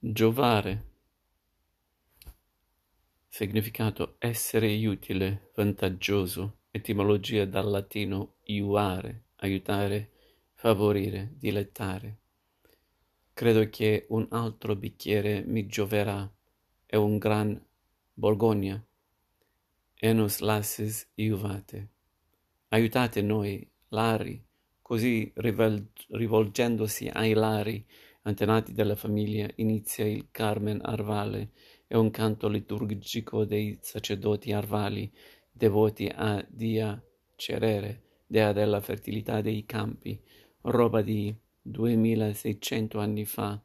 Giovare. Significato essere utile, vantaggioso. Etimologia dal latino iuare, aiutare, favorire, dilettare. Credo che un altro bicchiere mi gioverà, e un gran Borgogna. Enus lassis iuvate. Aiutate noi, Lari, così rivolgendosi ai Lari, antenati della famiglia, inizia il Carmen Arvale, è un canto liturgico dei sacerdoti arvali, devoti a Dia Cerere, dea della fertilità dei campi, roba di 2600 anni fa,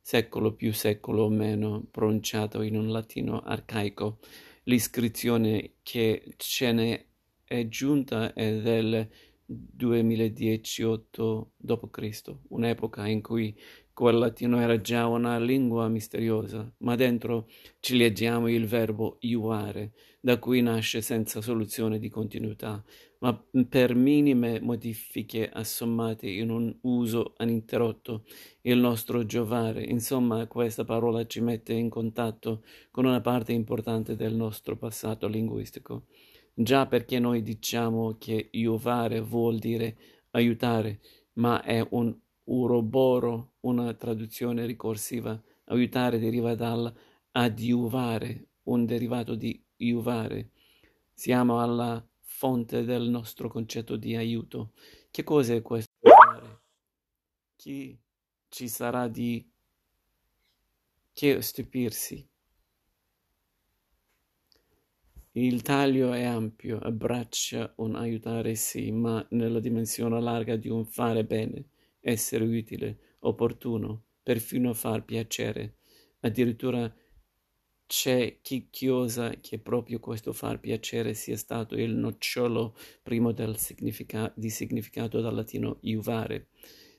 secolo più secolo meno, pronunciato in un latino arcaico. L'iscrizione che ce ne è giunta è del 2018 d.C., un'epoca in cui quel latino era già una lingua misteriosa, ma dentro ci leggiamo il verbo iuare, da cui nasce senza soluzione di continuità, ma per minime modifiche assommate in un uso ininterrotto, il nostro giovare. Insomma, questa parola ci mette in contatto con una parte importante del nostro passato linguistico. Già perché noi diciamo che iuvare vuol dire aiutare, ma è un uroboro, una traduzione ricorsiva. Aiutare deriva dal adiuvare, un derivato di iuvare. Siamo alla fonte del nostro concetto di aiuto. Che cos'è questo? Chi ci sarà di che stupirsi? Il taglio è ampio, abbraccia un aiutare sì, ma nella dimensione larga di un fare bene essere utile, opportuno, perfino far piacere. Addirittura c'è chi chiosa che proprio questo far piacere sia stato il nocciolo primo significa- di significato dal latino iuvare.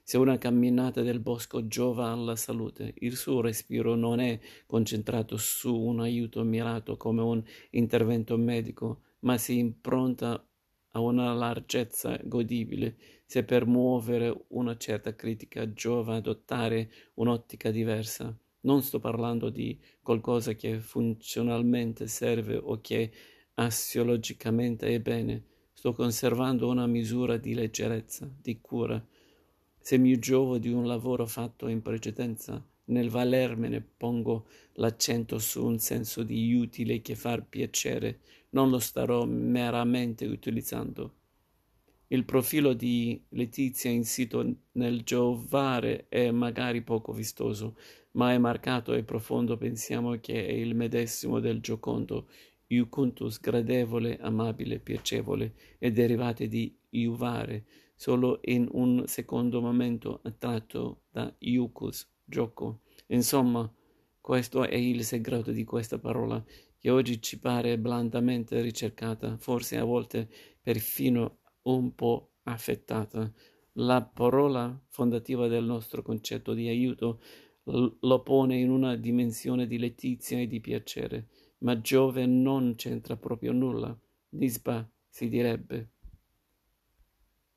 Se una camminata del bosco giova alla salute, il suo respiro non è concentrato su un aiuto mirato come un intervento medico, ma si impronta a una larghezza godibile se per muovere una certa critica giova adottare un'ottica diversa. Non sto parlando di qualcosa che funzionalmente serve o che assiologicamente è bene. Sto conservando una misura di leggerezza, di cura. Se mi giovo di un lavoro fatto in precedenza, nel valermene pongo l'accento su un senso di utile che far piacere, non lo starò meramente utilizzando. Il profilo di Letizia insito nel giovare è magari poco vistoso, ma è marcato e profondo, pensiamo che è il medesimo del giocondo, iucuntus gradevole, amabile, piacevole, e derivate di iuvare, solo in un secondo momento attratto da iucus, gioco. Insomma, questo è il segreto di questa parola, che oggi ci pare blandamente ricercata, forse a volte perfino un po' affettata. La parola fondativa del nostro concetto di aiuto lo pone in una dimensione di letizia e di piacere, ma Giove non c'entra proprio nulla. Nisba si direbbe.